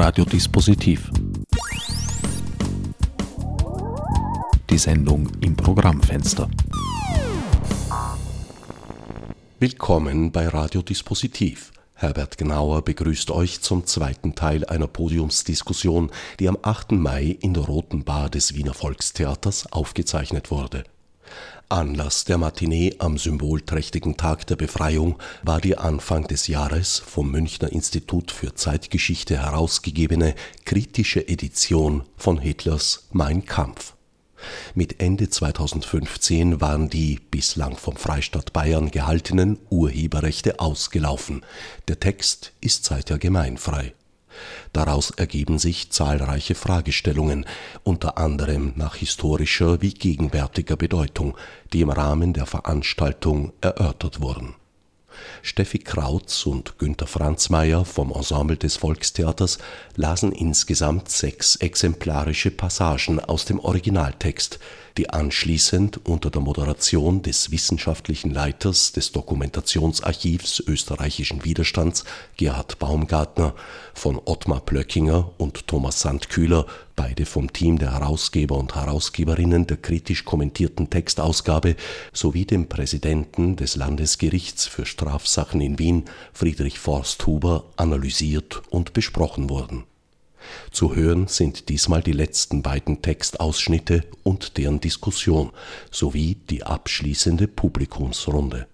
Radiodispositiv. Die Sendung im Programmfenster. Willkommen bei Radiodispositiv. Herbert Gnauer begrüßt euch zum zweiten Teil einer Podiumsdiskussion, die am 8. Mai in der Roten Bar des Wiener Volkstheaters aufgezeichnet wurde. Anlass der Matinee am symbolträchtigen Tag der Befreiung war die Anfang des Jahres vom Münchner Institut für Zeitgeschichte herausgegebene kritische Edition von Hitlers Mein Kampf. Mit Ende 2015 waren die bislang vom Freistaat Bayern gehaltenen Urheberrechte ausgelaufen. Der Text ist seither gemeinfrei Daraus ergeben sich zahlreiche Fragestellungen, unter anderem nach historischer wie gegenwärtiger Bedeutung, die im Rahmen der Veranstaltung erörtert wurden. Steffi Krautz und Günter Franzmeier vom Ensemble des Volkstheaters lasen insgesamt sechs exemplarische Passagen aus dem Originaltext die anschließend unter der Moderation des wissenschaftlichen Leiters des Dokumentationsarchivs österreichischen Widerstands Gerhard Baumgartner, von Ottmar Plöckinger und Thomas Sandkühler, beide vom Team der Herausgeber und Herausgeberinnen der kritisch kommentierten Textausgabe, sowie dem Präsidenten des Landesgerichts für Strafsachen in Wien, Friedrich Forsthuber, analysiert und besprochen wurden zu hören sind diesmal die letzten beiden Textausschnitte und deren Diskussion sowie die abschließende Publikumsrunde.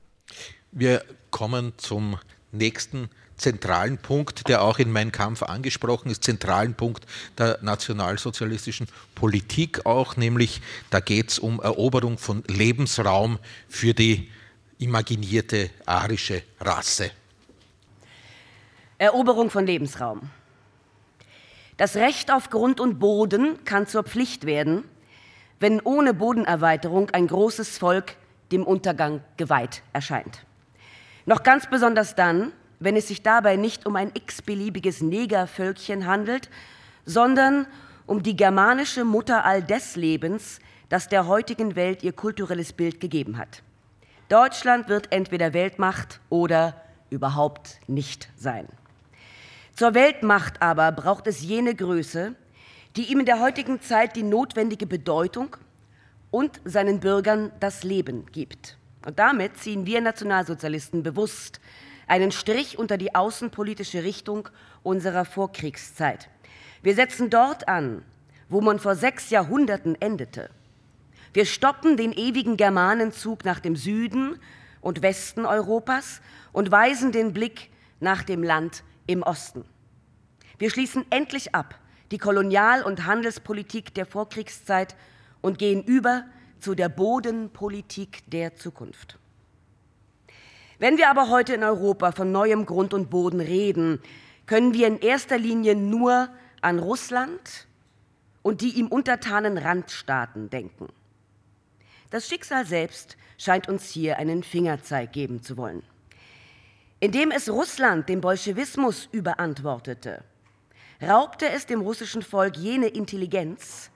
Wir kommen zum nächsten zentralen Punkt, der auch in Mein Kampf angesprochen ist, zentralen Punkt der nationalsozialistischen Politik auch, nämlich da geht es um Eroberung von Lebensraum für die imaginierte arische Rasse. Eroberung von Lebensraum. Das Recht auf Grund und Boden kann zur Pflicht werden, wenn ohne Bodenerweiterung ein großes Volk dem Untergang geweiht erscheint. Noch ganz besonders dann, wenn es sich dabei nicht um ein x-beliebiges Negervölkchen handelt, sondern um die germanische Mutter all des Lebens, das der heutigen Welt ihr kulturelles Bild gegeben hat. Deutschland wird entweder Weltmacht oder überhaupt nicht sein. Zur Weltmacht aber braucht es jene Größe, die ihm in der heutigen Zeit die notwendige Bedeutung und seinen Bürgern das Leben gibt. Und damit ziehen wir Nationalsozialisten bewusst einen Strich unter die außenpolitische Richtung unserer Vorkriegszeit. Wir setzen dort an, wo man vor sechs Jahrhunderten endete. Wir stoppen den ewigen Germanenzug nach dem Süden und Westen Europas und weisen den Blick nach dem Land im Osten. Wir schließen endlich ab die Kolonial- und Handelspolitik der Vorkriegszeit und gehen über zu der Bodenpolitik der Zukunft. Wenn wir aber heute in Europa von neuem Grund und Boden reden, können wir in erster Linie nur an Russland und die ihm untertanen Randstaaten denken. Das Schicksal selbst scheint uns hier einen Fingerzeig geben zu wollen. Indem es Russland dem Bolschewismus überantwortete, raubte es dem russischen Volk jene Intelligenz,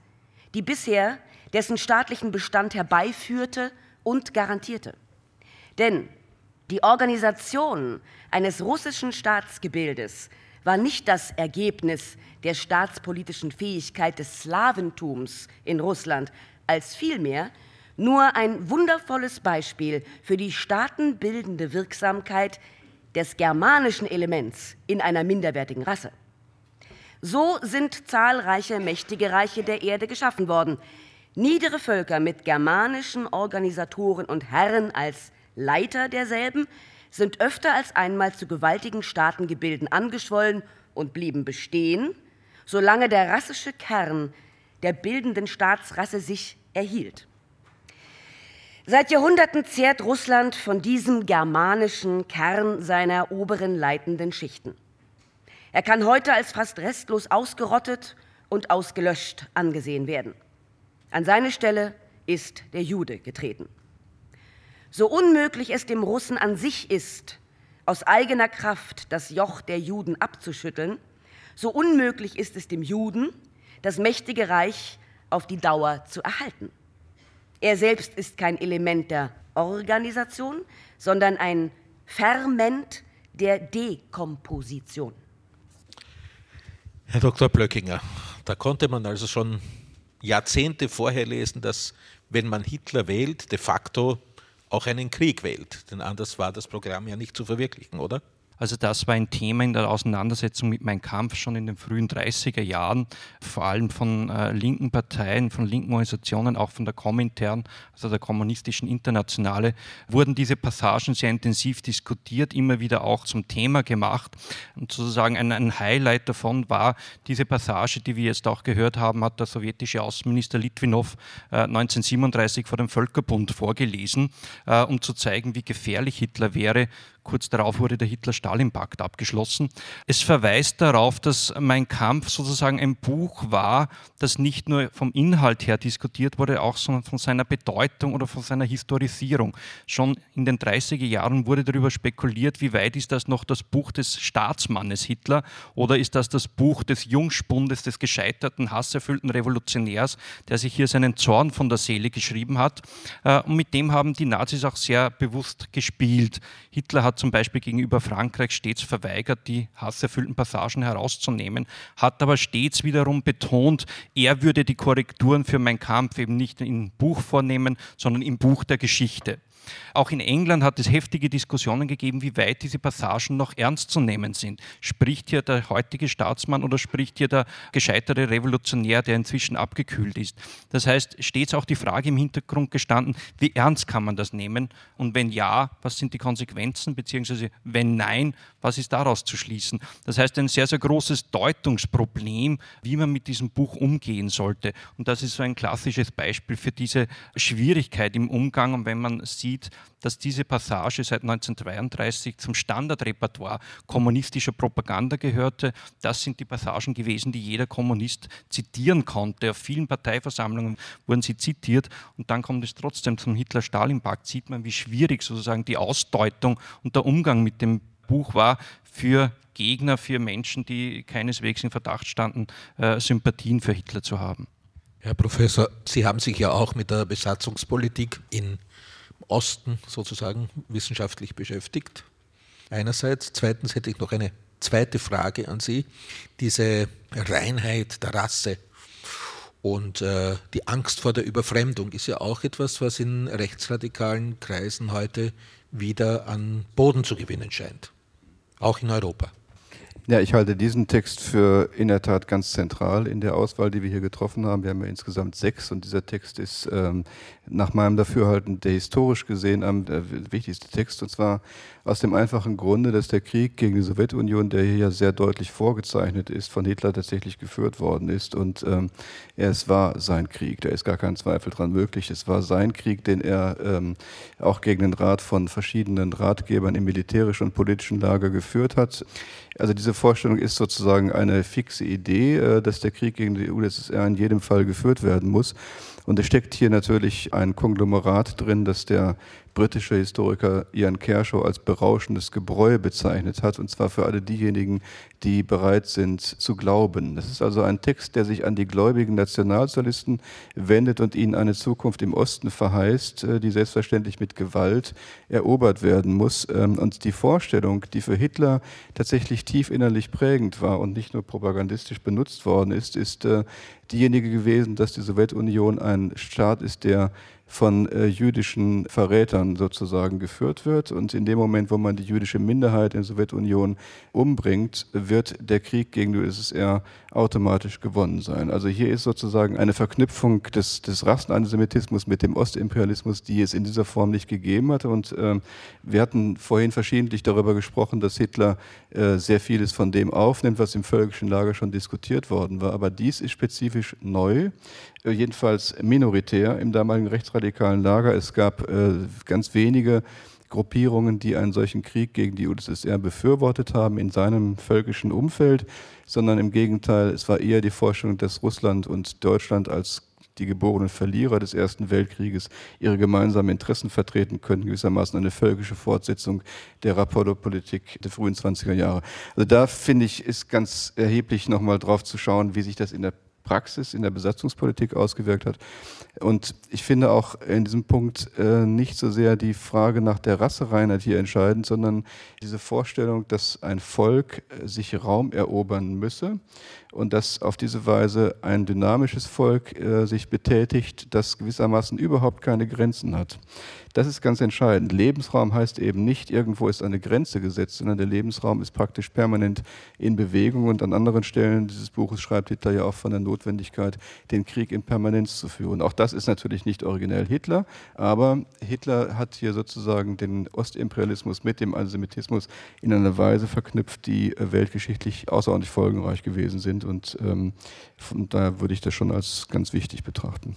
die bisher dessen staatlichen Bestand herbeiführte und garantierte. Denn die Organisation eines russischen Staatsgebildes war nicht das Ergebnis der staatspolitischen Fähigkeit des Slawentums in Russland, als vielmehr nur ein wundervolles Beispiel für die staatenbildende Wirksamkeit des germanischen Elements in einer minderwertigen Rasse. So sind zahlreiche mächtige Reiche der Erde geschaffen worden. Niedere Völker mit germanischen Organisatoren und Herren als Leiter derselben sind öfter als einmal zu gewaltigen Staatengebilden angeschwollen und blieben bestehen, solange der rassische Kern der bildenden Staatsrasse sich erhielt. Seit Jahrhunderten zehrt Russland von diesem germanischen Kern seiner oberen leitenden Schichten. Er kann heute als fast restlos ausgerottet und ausgelöscht angesehen werden. An seine Stelle ist der Jude getreten. So unmöglich es dem Russen an sich ist, aus eigener Kraft das Joch der Juden abzuschütteln, so unmöglich ist es dem Juden, das mächtige Reich auf die Dauer zu erhalten. Er selbst ist kein Element der Organisation, sondern ein Ferment der Dekomposition. Herr Dr. Blöckinger, da konnte man also schon Jahrzehnte vorher lesen, dass wenn man Hitler wählt, de facto auch einen Krieg wählt. Denn anders war das Programm ja nicht zu verwirklichen, oder? Also das war ein Thema in der Auseinandersetzung mit meinem Kampf schon in den frühen 30er Jahren, vor allem von äh, linken Parteien, von linken Organisationen, auch von der Komintern, also der kommunistischen Internationale, wurden diese Passagen sehr intensiv diskutiert, immer wieder auch zum Thema gemacht. Und sozusagen ein, ein Highlight davon war diese Passage, die wir jetzt auch gehört haben, hat der sowjetische Außenminister Litwinow äh, 1937 vor dem Völkerbund vorgelesen, äh, um zu zeigen, wie gefährlich Hitler wäre Kurz darauf wurde der Hitler-Stalin-Pakt abgeschlossen. Es verweist darauf, dass mein Kampf sozusagen ein Buch war, das nicht nur vom Inhalt her diskutiert wurde, auch sondern von seiner Bedeutung oder von seiner Historisierung. Schon in den 30er Jahren wurde darüber spekuliert, wie weit ist das noch das Buch des Staatsmannes Hitler oder ist das das Buch des Jungspundes, des gescheiterten, hasserfüllten Revolutionärs, der sich hier seinen Zorn von der Seele geschrieben hat. Äh, und mit dem haben die Nazis auch sehr bewusst gespielt. Hitler hat zum Beispiel gegenüber Frankreich stets verweigert, die hasserfüllten Passagen herauszunehmen, hat aber stets wiederum betont, er würde die Korrekturen für meinen Kampf eben nicht im Buch vornehmen, sondern im Buch der Geschichte. Auch in England hat es heftige Diskussionen gegeben, wie weit diese Passagen noch ernst zu nehmen sind. Spricht hier der heutige Staatsmann oder spricht hier der gescheiterte Revolutionär, der inzwischen abgekühlt ist? Das heißt, stets auch die Frage im Hintergrund gestanden, wie ernst kann man das nehmen? Und wenn ja, was sind die Konsequenzen? Beziehungsweise wenn nein, was ist daraus zu schließen? Das heißt, ein sehr, sehr großes Deutungsproblem, wie man mit diesem Buch umgehen sollte. Und das ist so ein klassisches Beispiel für diese Schwierigkeit im Umgang. Und wenn man sieht, sieht, dass diese Passage seit 1933 zum Standardrepertoire kommunistischer Propaganda gehörte. Das sind die Passagen gewesen, die jeder Kommunist zitieren konnte. Auf vielen Parteiversammlungen wurden sie zitiert und dann kommt es trotzdem zum Hitler-Stalin-Pakt. Sieht man, wie schwierig sozusagen die Ausdeutung und der Umgang mit dem Buch war für Gegner, für Menschen, die keineswegs in Verdacht standen, äh, Sympathien für Hitler zu haben. Herr Professor, Sie haben sich ja auch mit der Besatzungspolitik in Osten sozusagen wissenschaftlich beschäftigt. Einerseits. Zweitens hätte ich noch eine zweite Frage an Sie. Diese Reinheit der Rasse und äh, die Angst vor der Überfremdung ist ja auch etwas, was in rechtsradikalen Kreisen heute wieder an Boden zu gewinnen scheint. Auch in Europa. Ja, ich halte diesen Text für in der Tat ganz zentral in der Auswahl, die wir hier getroffen haben. Wir haben ja insgesamt sechs und dieser Text ist ähm, nach meinem Dafürhalten der historisch gesehen am äh, wichtigste Text und zwar aus dem einfachen Grunde, dass der Krieg gegen die Sowjetunion, der hier ja sehr deutlich vorgezeichnet ist, von Hitler tatsächlich geführt worden ist. Und ähm, es war sein Krieg, da ist gar kein Zweifel dran möglich. Es war sein Krieg, den er ähm, auch gegen den Rat von verschiedenen Ratgebern im militärischen und politischen Lager geführt hat. Also diese Vorstellung ist sozusagen eine fixe Idee, äh, dass der Krieg gegen die UdSSR in jedem Fall geführt werden muss. Und es steckt hier natürlich ein Konglomerat drin, das der britische Historiker Ian Kershaw als berauschendes Gebräu bezeichnet hat, und zwar für alle diejenigen, die bereit sind zu glauben. Das ist also ein Text, der sich an die gläubigen Nationalsozialisten wendet und ihnen eine Zukunft im Osten verheißt, äh, die selbstverständlich mit Gewalt erobert werden muss. Ähm, und die Vorstellung, die für Hitler tatsächlich tief innerlich prägend war und nicht nur propagandistisch benutzt worden ist, ist äh, diejenige gewesen, dass die Sowjetunion ein Staat ist, der von äh, jüdischen Verrätern sozusagen geführt wird. Und in dem Moment, wo man die jüdische Minderheit in der Sowjetunion umbringt, wird der Krieg gegen die USSR automatisch gewonnen sein. Also hier ist sozusagen eine Verknüpfung des, des Rassenantisemitismus mit dem Ostimperialismus, die es in dieser Form nicht gegeben hatte. Und äh, wir hatten vorhin verschiedentlich darüber gesprochen, dass Hitler äh, sehr vieles von dem aufnimmt, was im völkischen Lager schon diskutiert worden war. Aber dies ist spezifisch neu. Äh, jedenfalls minoritär im damaligen rechtsradikalen Lager. Es gab äh, ganz wenige Gruppierungen, die einen solchen Krieg gegen die UdSSR befürwortet haben in seinem völkischen Umfeld, sondern im Gegenteil, es war eher die Vorstellung, dass Russland und Deutschland als die geborenen Verlierer des Ersten Weltkrieges ihre gemeinsamen Interessen vertreten können, gewissermaßen eine völkische Fortsetzung der Rapporto-Politik der frühen 20er Jahre. Also da finde ich, ist ganz erheblich nochmal drauf zu schauen, wie sich das in der Praxis in der Besatzungspolitik ausgewirkt hat. Und ich finde auch in diesem Punkt äh, nicht so sehr die Frage nach der Rassereinheit hier entscheidend, sondern diese Vorstellung, dass ein Volk äh, sich Raum erobern müsse und dass auf diese Weise ein dynamisches Volk äh, sich betätigt, das gewissermaßen überhaupt keine Grenzen hat. Das ist ganz entscheidend. Lebensraum heißt eben nicht, irgendwo ist eine Grenze gesetzt, sondern der Lebensraum ist praktisch permanent in Bewegung und an anderen Stellen dieses Buches schreibt Hitler ja auch von der Notwendigkeit, den Krieg in Permanenz zu führen. Auch das ist natürlich nicht originell Hitler, aber Hitler hat hier sozusagen den Ostimperialismus mit dem Antisemitismus in einer Weise verknüpft, die äh, weltgeschichtlich außerordentlich folgenreich gewesen sind und ähm, von daher würde ich das schon als ganz wichtig betrachten.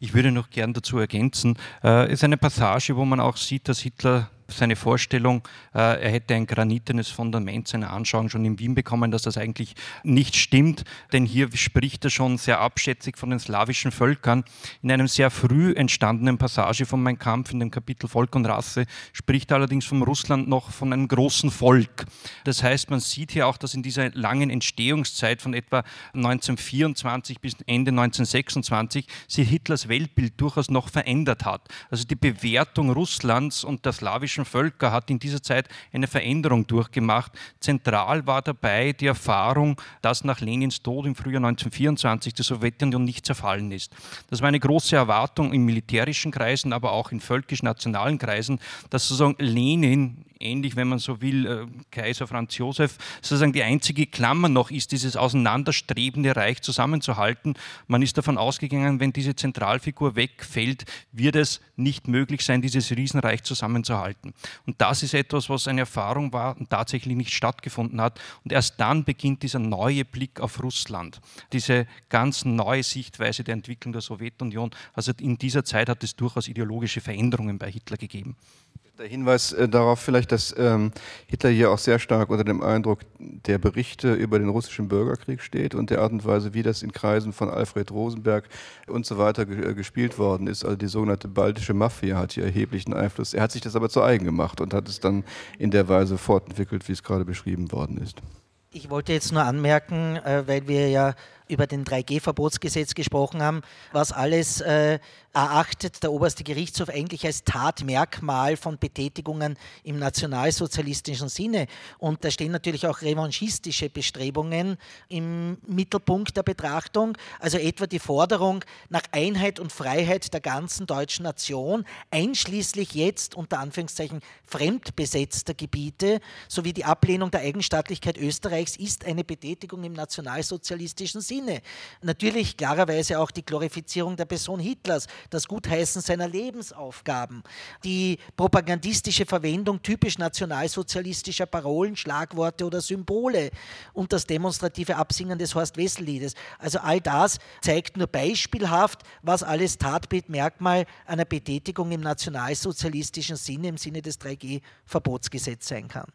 Ich würde noch gern dazu ergänzen, äh, ist eine Passage, wo man auch sieht, dass Hitler seine Vorstellung, äh, er hätte ein granitenes Fundament seiner Anschauung schon in Wien bekommen, dass das eigentlich nicht stimmt, denn hier spricht er schon sehr abschätzig von den slawischen Völkern. In einem sehr früh entstandenen Passage von Mein Kampf in dem Kapitel Volk und Rasse spricht er allerdings von Russland noch von einem großen Volk. Das heißt, man sieht hier auch, dass in dieser langen Entstehungszeit von etwa 1924 bis Ende 1926 sich Hitlers Weltbild durchaus noch verändert hat. Also die Bewertung Russlands und der slawischen slawischen Völker hat in dieser Zeit eine Veränderung durchgemacht. Zentral war dabei die Erfahrung, dass nach Lenins Tod im Frühjahr 1924 die Sowjetunion nicht zerfallen ist. Das war eine große Erwartung in militärischen Kreisen, aber auch in völkisch-nationalen Kreisen, dass sozusagen Lenin ähnlich, wenn man so will, äh, Kaiser Franz Josef, sozusagen die einzige Klammer noch ist, dieses auseinanderstrebende Reich zusammenzuhalten. Man ist davon ausgegangen, wenn diese Zentralfigur wegfällt, wird es nicht möglich sein, dieses Riesenreich zusammenzuhalten. Und das ist etwas, was eine Erfahrung war und tatsächlich nicht stattgefunden hat. Und erst dann beginnt dieser neue Blick auf Russland, diese ganz neue Sichtweise der Entwicklung der Sowjetunion. Also in dieser Zeit hat es durchaus ideologische Veränderungen bei Hitler gegeben. Der Hinweis äh, darauf vielleicht, dass ähm, Hitler hier auch sehr stark unter dem Eindruck der Berichte über den russischen Bürgerkrieg steht und der Art und Weise, wie das in Kreisen von Alfred Rosenberg und so weiter äh, gespielt worden ist. Also die sogenannte baltische Mafia hat hier erheblichen Einfluss. Er hat sich das aber zu eigen gemacht und hat es dann in der Weise fortentwickelt, wie es gerade beschrieben worden ist. Ich wollte jetzt nur anmerken, äh, weil wir ja über den 3G-Verbotsgesetz gesprochen haben, was alles äh, erachtet der oberste Gerichtshof eigentlich als Tatmerkmal von Betätigungen im nationalsozialistischen Sinne. Und da stehen natürlich auch revanchistische Bestrebungen im Mittelpunkt der Betrachtung, also etwa die Forderung nach Einheit und Freiheit der ganzen deutschen Nation, einschließlich jetzt unter Anführungszeichen fremdbesetzter Gebiete, sowie die Ablehnung der Eigenstaatlichkeit Österreichs ist eine Betätigung im nationalsozialistischen Sinne. Sinne. Natürlich klarerweise auch die Glorifizierung der Person Hitlers, das Gutheißen seiner Lebensaufgaben, die propagandistische Verwendung typisch nationalsozialistischer Parolen, Schlagworte oder Symbole und das demonstrative Absingen des Horst-Wessel-Liedes. Also all das zeigt nur beispielhaft, was alles Tatbildmerkmal einer Betätigung im nationalsozialistischen Sinne, im Sinne des 3G-Verbotsgesetzes sein kann.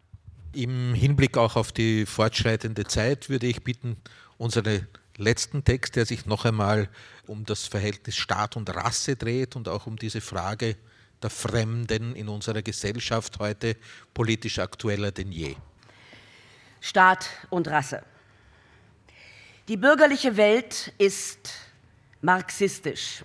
Im Hinblick auch auf die fortschreitende Zeit würde ich bitten, unsere letzten Text, der sich noch einmal um das Verhältnis Staat und Rasse dreht und auch um diese Frage der Fremden in unserer Gesellschaft heute politisch aktueller denn je. Staat und Rasse. Die bürgerliche Welt ist marxistisch,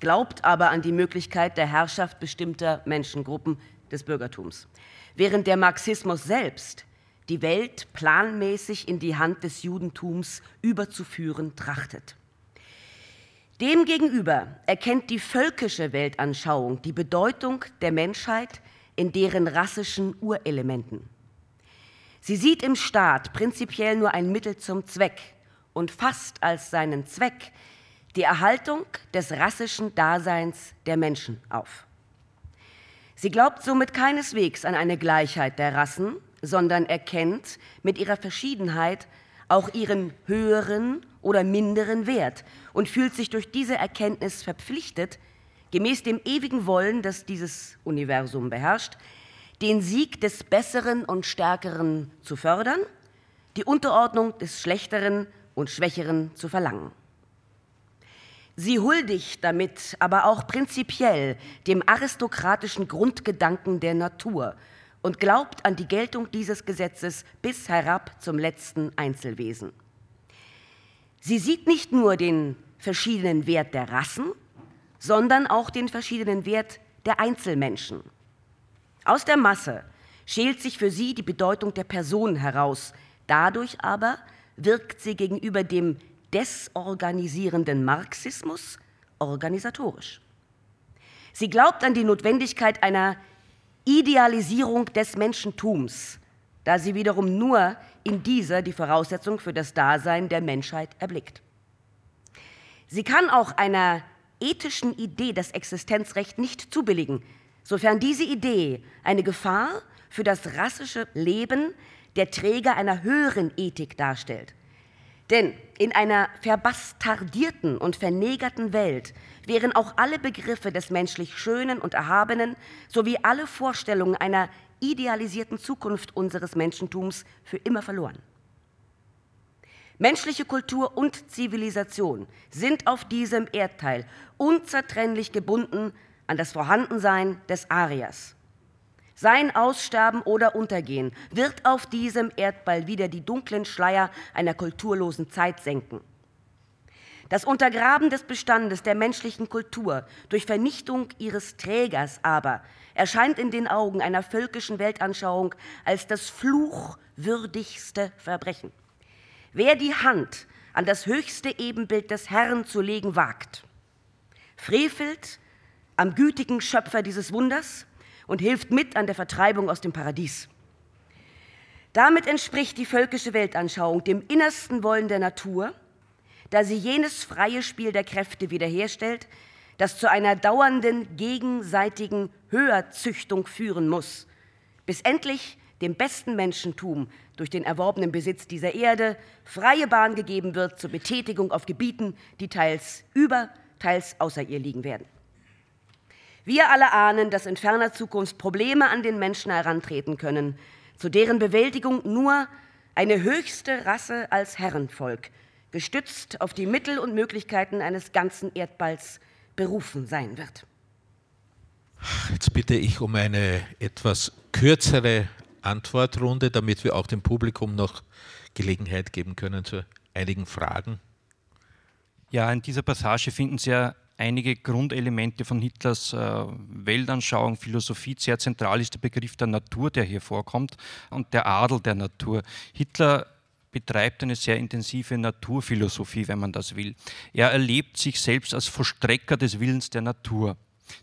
glaubt aber an die Möglichkeit der Herrschaft bestimmter Menschengruppen des Bürgertums, während der Marxismus selbst die Welt planmäßig in die Hand des Judentums überzuführen trachtet. Demgegenüber erkennt die völkische Weltanschauung die Bedeutung der Menschheit in deren rassischen Urelementen. Sie sieht im Staat prinzipiell nur ein Mittel zum Zweck und fasst als seinen Zweck die Erhaltung des rassischen Daseins der Menschen auf. Sie glaubt somit keineswegs an eine Gleichheit der Rassen, sondern erkennt mit ihrer Verschiedenheit auch ihren höheren oder minderen Wert und fühlt sich durch diese Erkenntnis verpflichtet, gemäß dem ewigen Wollen, das dieses Universum beherrscht, den Sieg des Besseren und Stärkeren zu fördern, die Unterordnung des Schlechteren und Schwächeren zu verlangen. Sie huldigt damit aber auch prinzipiell dem aristokratischen Grundgedanken der Natur und glaubt an die Geltung dieses Gesetzes bis herab zum letzten Einzelwesen. Sie sieht nicht nur den verschiedenen Wert der Rassen, sondern auch den verschiedenen Wert der Einzelmenschen. Aus der Masse schält sich für sie die Bedeutung der Person heraus. Dadurch aber wirkt sie gegenüber dem desorganisierenden Marxismus organisatorisch. Sie glaubt an die Notwendigkeit einer Idealisierung des Menschentums, da sie wiederum nur in dieser die Voraussetzung für das Dasein der Menschheit erblickt. Sie kann auch einer ethischen Idee das Existenzrecht nicht zubilligen, sofern diese Idee eine Gefahr für das rassische Leben der Träger einer höheren Ethik darstellt. Denn in einer verbastardierten und vernegerten Welt wären auch alle Begriffe des menschlich Schönen und Erhabenen sowie alle Vorstellungen einer idealisierten Zukunft unseres Menschentums für immer verloren. Menschliche Kultur und Zivilisation sind auf diesem Erdteil unzertrennlich gebunden an das Vorhandensein des Ariers. Sein Aussterben oder Untergehen wird auf diesem Erdball wieder die dunklen Schleier einer kulturlosen Zeit senken. Das Untergraben des Bestandes der menschlichen Kultur durch Vernichtung ihres Trägers aber erscheint in den Augen einer völkischen Weltanschauung als das fluchwürdigste Verbrechen. Wer die Hand an das höchste Ebenbild des Herrn zu legen wagt, frevelt am gütigen Schöpfer dieses Wunders und hilft mit an der Vertreibung aus dem Paradies. Damit entspricht die völkische Weltanschauung dem innersten Wollen der Natur, da sie jenes freie Spiel der Kräfte wiederherstellt, das zu einer dauernden gegenseitigen Höherzüchtung führen muss, bis endlich dem besten Menschentum durch den erworbenen Besitz dieser Erde freie Bahn gegeben wird zur Betätigung auf Gebieten, die teils über, teils außer ihr liegen werden. Wir alle ahnen, dass in ferner Zukunft Probleme an den Menschen herantreten können, zu deren Bewältigung nur eine höchste Rasse als Herrenvolk, gestützt auf die Mittel und Möglichkeiten eines ganzen Erdballs, berufen sein wird. Jetzt bitte ich um eine etwas kürzere Antwortrunde, damit wir auch dem Publikum noch Gelegenheit geben können zu einigen Fragen. Ja, in dieser Passage finden Sie ja einige Grundelemente von Hitlers äh, Weltanschauung, Philosophie. Sehr zentral ist der Begriff der Natur, der hier vorkommt, und der Adel der Natur. Hitler betreibt eine sehr intensive Naturphilosophie, wenn man das will. Er erlebt sich selbst als Vollstrecker des Willens der Natur.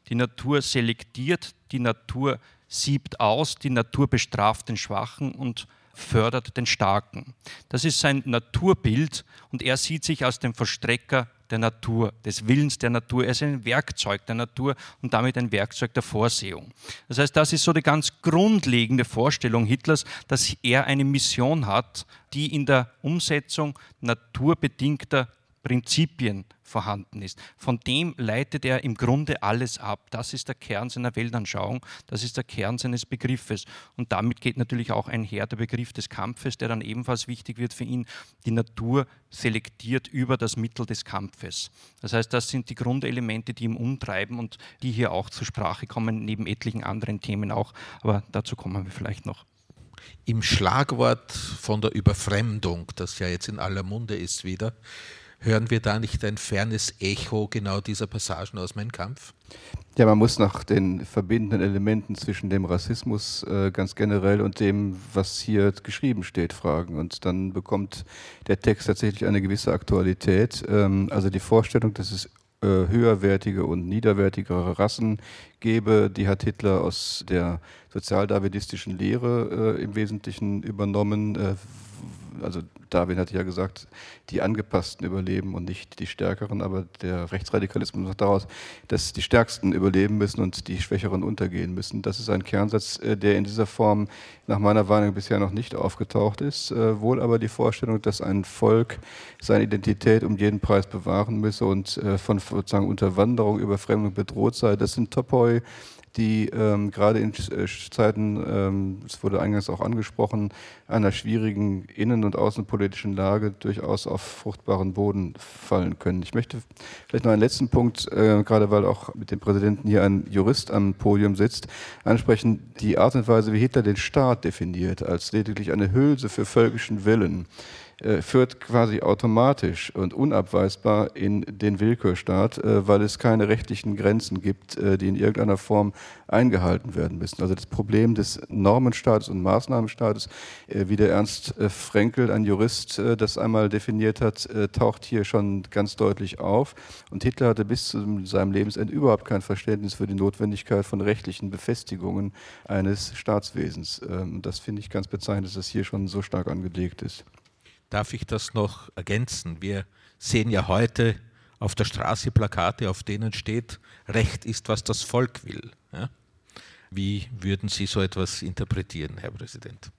Die Natur selektiert, die Natur siebt aus, die Natur bestraft den Schwachen und fördert den Starken. Das ist sein Naturbild und er sieht sich als den Verstrecker der Natur, des Willens der Natur. Er ist ein Werkzeug der Natur und damit ein Werkzeug der Vorsehung. Das heißt, das ist so die ganz grundlegende Vorstellung Hitlers, dass er eine Mission hat, die in der Umsetzung naturbedingter Prinzipien vorhanden ist. Von dem leitet er im Grunde alles ab. Das ist der Kern seiner Weltanschauung, das ist der Kern seines Begriffes. Und damit geht natürlich auch einher der Begriff des Kampfes, der dann ebenfalls wichtig wird für ihn. Die Natur selektiert über das Mittel des Kampfes. Das heißt, das sind die Grundelemente, die ihn umtreiben und die hier auch zur Sprache kommen, neben etlichen anderen Themen auch. Aber dazu kommen wir vielleicht noch. Im Schlagwort von der Überfremdung, das ja jetzt in aller Munde ist wieder, Hören wir da nicht ein fernes Echo genau dieser Passagen aus Mein Kampf? Ja, man muss nach den verbindenden Elementen zwischen dem Rassismus äh, ganz generell und dem, was hier geschrieben steht, fragen. Und dann bekommt der Text tatsächlich eine gewisse Aktualität. Ähm, also die Vorstellung, dass es äh, höherwertige und niederwertigere Rassen gebe, die hat Hitler aus der sozialdarwinistischen Lehre äh, im Wesentlichen übernommen, äh, also Darwin hatte ja gesagt, die Angepassten überleben und nicht die Stärkeren, aber der Rechtsradikalismus macht daraus, dass die Stärksten überleben müssen und die Schwächeren untergehen müssen. Das ist ein Kernsatz, äh, der in dieser Form nach meiner Wahrnehmung bisher noch nicht aufgetaucht ist. Äh, wohl aber die Vorstellung, dass ein Volk seine Identität um jeden Preis bewahren müsse und äh, von sozusagen Unterwanderung, Überfremdung bedroht sei, das sind Topoi, die ähm, gerade in äh, Zeiten, ähm, es wurde eingangs auch angesprochen, einer schwierigen innen- und außenpolitischen Lage durchaus auf fruchtbaren Boden fallen können. Ich möchte vielleicht noch einen letzten Punkt, äh, gerade weil auch mit dem Präsidenten hier ein Jurist am Podium sitzt, ansprechen, die Art und Weise, wie Hitler den Staat definiert, als lediglich eine Hülse für völkischen Willen äh, führt quasi automatisch und unabweisbar in den Willkürstaat, äh, weil es keine rechtlichen Grenzen gibt, äh, die in irgendeiner Form eingehalten werden müssen. Also das Problem des Normenstaates und Maßnahmenstaates, wie der Ernst Frenkel, ein Jurist, das einmal definiert hat, taucht hier schon ganz deutlich auf. Und Hitler hatte bis zu seinem Lebensende überhaupt kein Verständnis für die Notwendigkeit von rechtlichen Befestigungen eines Staatswesens. Ähm, das finde ich ganz bezeichnend, dass das hier schon so stark angelegt ist. Darf ich das noch ergänzen? Wir sehen ja heute auf der Straße Plakate, auf denen steht, Recht ist, was das Volk will. Ja? Wie würden Sie so etwas interpretieren, Herr Präsident?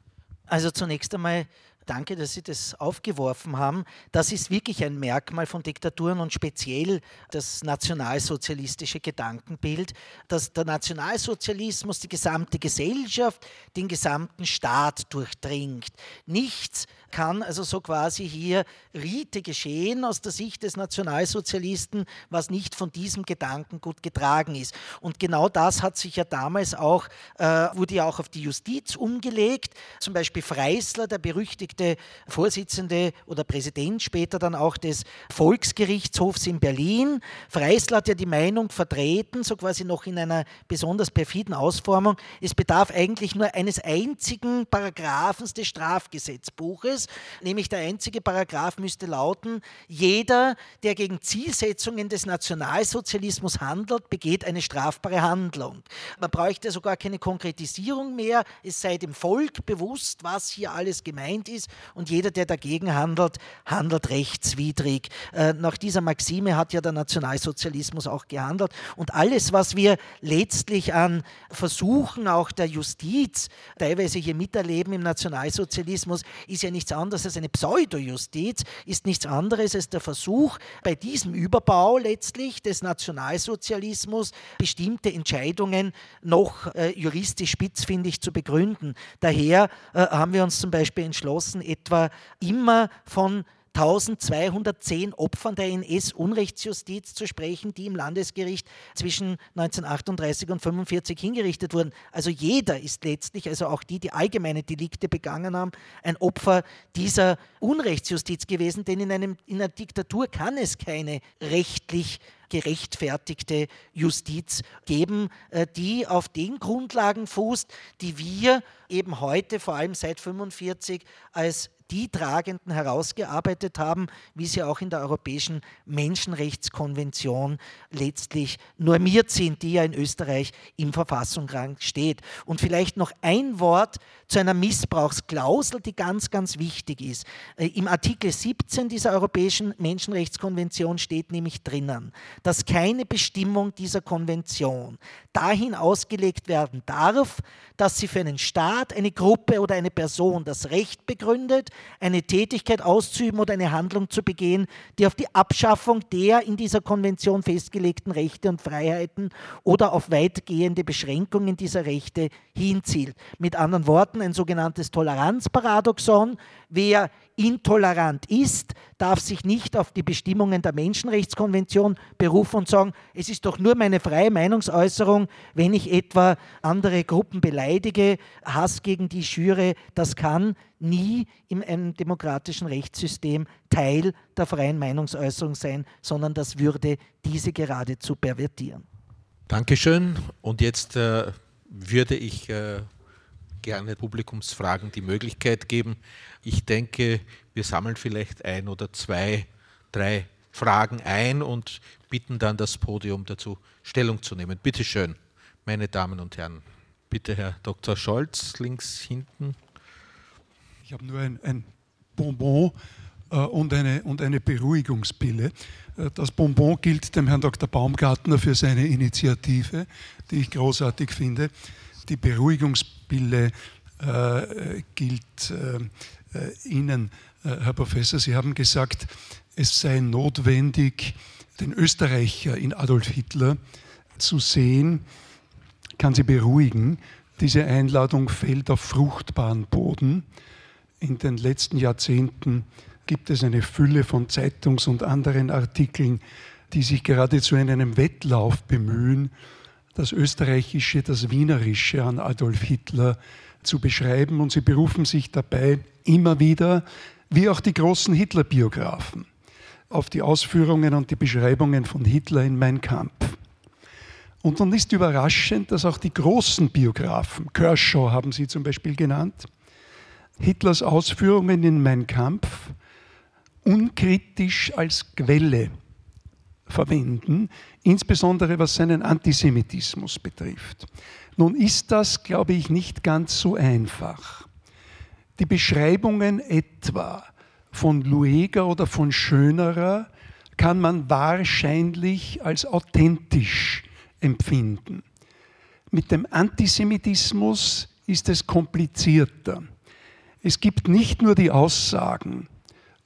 Also zunächst einmal danke, dass Sie das aufgeworfen haben. Das ist wirklich ein Merkmal von Diktaturen und speziell das nationalsozialistische Gedankenbild, dass der Nationalsozialismus die gesamte Gesellschaft, den gesamten Staat durchdringt. Nichts kann also so quasi hier Rite geschehen aus der Sicht des Nationalsozialisten, was nicht von diesem Gedanken gut getragen ist. Und genau das hat sich ja damals auch, äh, wurde ja auch auf die Justiz umgelegt. Zum Beispiel Freisler, der berüchtigte Vorsitzende oder Präsident später dann auch des Volksgerichtshofs in Berlin. Freisler hat ja die Meinung vertreten, so quasi noch in einer besonders perfiden Ausformung, es bedarf eigentlich nur eines einzigen Paragraphens des Strafgesetzbuches, Gesetzes, nämlich der einzige Paragraph müsste lauten, jeder, der gegen Zielsetzungen des Nationalsozialismus handelt, begeht eine strafbare Handlung. Man bräuchte sogar keine Konkretisierung mehr, es sei dem Volk bewusst, was hier alles gemeint ist und jeder, der dagegen handelt, handelt rechtswidrig. Äh, nach dieser Maxime hat ja der Nationalsozialismus auch gehandelt und alles, was wir letztlich an Versuchen auch der Justiz teilweise hier miterleben im Nationalsozialismus, ist ja nicht nichts anderes als eine Pseudojustiz, ist nichts anderes als der Versuch, bei diesem Überbau letztlich des Nationalsozialismus bestimmte Entscheidungen noch äh, juristisch spitzfindig zu begründen. Daher äh, haben wir uns zum Beispiel entschlossen, etwa immer von 1210 Opfern der NS-Unrechtsjustiz zu sprechen, die im Landesgericht zwischen 1938 und 1945 hingerichtet wurden. Also jeder ist letztlich, also auch die, die allgemeine Delikte begangen haben, ein Opfer dieser Unrechtsjustiz gewesen, denn in, einem, in einer Diktatur kann es keine rechtlich gerechtfertigte Justiz geben, äh, die auf den Grundlagen fußt, die wir eben heute, vor allem seit 1945, als die Tragenden herausgearbeitet haben, wie sie auch in der Europäischen Menschenrechtskonvention letztlich normiert sind, die ja in Österreich im Verfassungsrang steht. Und vielleicht noch ein Wort zu einer Missbrauchsklausel, die ganz, ganz wichtig ist. Äh, Im Artikel 17 dieser Europäischen Menschenrechtskonvention steht nämlich drinnen, dass keine Bestimmung dieser Konvention dahin ausgelegt werden darf, dass sie für einen Staat, eine Gruppe oder eine Person das Recht begründet, eine Tätigkeit auszuüben oder eine Handlung zu begehen, die auf die Abschaffung der in dieser Konvention festgelegten Rechte und Freiheiten oder auf weitgehende Beschränkungen dieser Rechte hinzielt. Mit anderen Worten, ein sogenanntes Toleranzparadoxon. Wer intolerant ist, darf sich nicht auf die Bestimmungen der Menschenrechtskonvention berufen und sagen, es ist doch nur meine freie Meinungsäußerung, wenn ich etwa andere Gruppen beleidige, Hass gegen die schüre. Das kann nie in einem demokratischen Rechtssystem Teil der freien Meinungsäußerung sein, sondern das würde diese geradezu pervertieren. Dankeschön. Und jetzt äh, würde ich äh, gerne Publikumsfragen die Möglichkeit geben. Ich denke, wir sammeln vielleicht ein oder zwei, drei Fragen ein und bitten dann das Podium dazu Stellung zu nehmen. Bitte schön, meine Damen und Herren. Bitte Herr Dr. Scholz, links hinten. Ich habe nur ein, ein Bonbon äh, und, eine, und eine Beruhigungspille. Äh, das Bonbon gilt dem Herrn Dr. Baumgartner für seine Initiative, die ich großartig finde. Die Beruhigungspille äh, gilt äh, Ihnen, äh, Herr Professor. Sie haben gesagt, es sei notwendig, den Österreicher in Adolf Hitler zu sehen. Kann Sie beruhigen, diese Einladung fällt auf fruchtbaren Boden in den letzten Jahrzehnten gibt es eine Fülle von Zeitungs- und anderen Artikeln, die sich geradezu in einem Wettlauf bemühen, das Österreichische, das Wienerische an Adolf Hitler zu beschreiben. Und sie berufen sich dabei immer wieder wie auch die großen Hitler-Biografen auf die Ausführungen und die Beschreibungen von Hitler in Mein Kampf. Und dann ist überraschend, dass auch die großen Biografen, Kershaw haben sie zum Beispiel genannt, Hitlers Ausführungen in Mein Kampf unkritisch als Quelle verwenden, insbesondere was seinen Antisemitismus betrifft. Nun ist das, glaube ich, nicht ganz so einfach. Die Beschreibungen etwa von Lueger oder von Schönerer kann man wahrscheinlich als authentisch empfinden. Mit dem Antisemitismus ist es komplizierter. Es gibt nicht nur die Aussagen